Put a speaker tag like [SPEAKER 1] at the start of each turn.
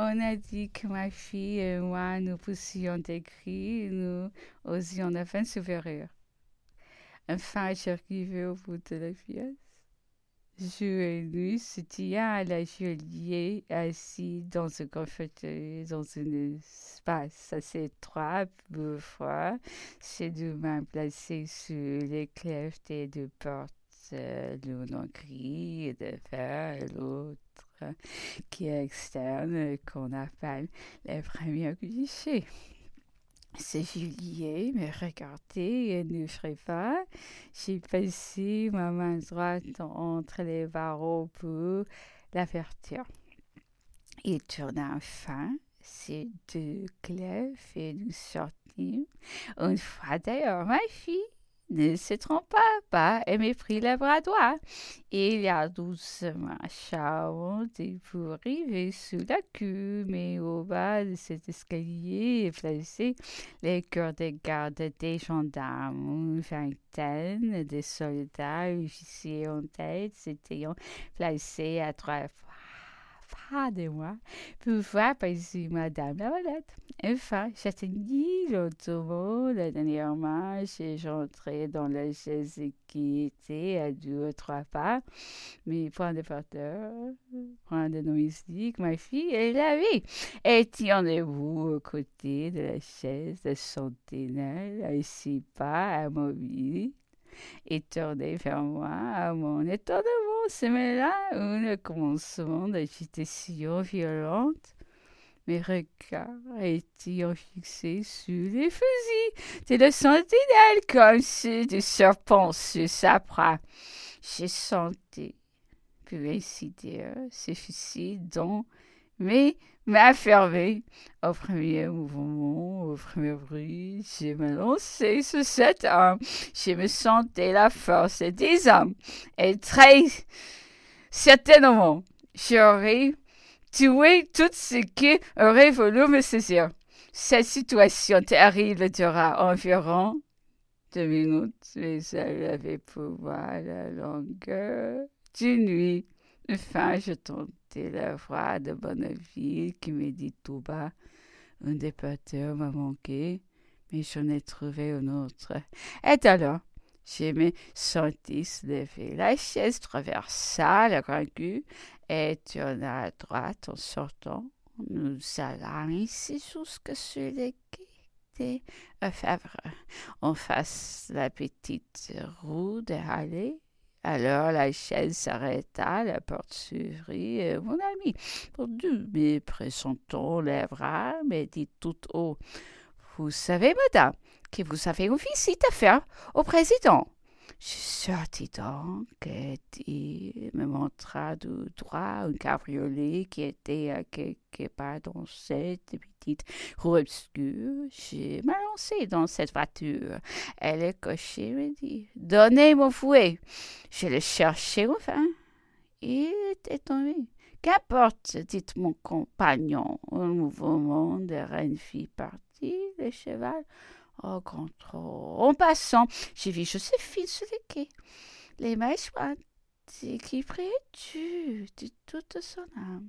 [SPEAKER 1] On a dit que ma fille et moi, nous poussions des cris, nous osions la fin supérieure. Enfin, j'arrivais au bout de la pièce. Et nuit se tient à la geôlier assis dans un dans un espace assez étroit, peu froid, ses deux mains placées sur les clefs des deux portes, l'une en gris de fer et l'autre qui est externe, qu'on appelle les premiers clichés. C'est Juliet me regardait et ne ferait pas. J'ai passé ma main droite entre les barreaux pour l'avertir. Il tourna enfin ses deux clefs et nous sortîmes. Une fois d'ailleurs, ma fille ne se trompe pas, et prit le bras droit. Il a doucement charmé pour arriver sous la queue, mais au bas de cet escalier est placé les cœurs de garde des gendarmes. Une vingtaine de soldats officiers en tête s'étaient placés à trois fois pas de moi pour voir passer Madame la Valette? Enfin, j'attendis l'automobile la dernière marche et j'entrai dans la chaise qui était à deux ou trois pas. Mais point de porteur, point de domestique, ma fille, l'avait. Elle tient debout aux côtés de la chaise de sentinelle, à six pas, immobile et tournait vers moi à mon étonnement là un commencement d'agitation violente. Mes regards étaient fixés sur les fusils de la sentinelle comme ceux du serpent sur sa proie. J'ai senti, pour ainsi dire, ces fusils dont mais m'a fermé. Au premier mouvement, au premier bruit, j'ai me lancé sur cette arme. Je me sentais la force des hommes. Et très certainement, j'aurais tué tout ce qui aurait voulu me saisir. Cette situation terrible dura environ deux minutes, mais elle avait pouvoir la longueur d'une nuit. Enfin, je tentais la voix de Bonneville qui me dit tout bas Un départeur m'a manqué, mais j'en ai trouvé un autre. Et alors, je me sentis se lever. La chaise traversa la grande et tourna à droite en sortant. Nous allâmes ici jusque sur les quais de Favre, en face la petite rue de Halle alors la chaise s'arrêta, la porte s'ouvrit, et mon ami, perdu, mais pressentant bras, me dit tout haut Vous savez, madame, que vous avez une visite à faire au président. Je sortis donc et me montra de droit un cabriolet qui était à quelque part dans cette petite rue obscure. Je lancé dans cette voiture. Elle est cochée me dit Donnez mon fouet. Je le cherchais enfin. Il était tombé. Qu'importe, dit mon compagnon. Un mouvement de reine fit partie, le cheval Oh, grand. En passant, j'ai vu Joséphine sur le quai. Les mains jointes, qui priait tu de toute son âme.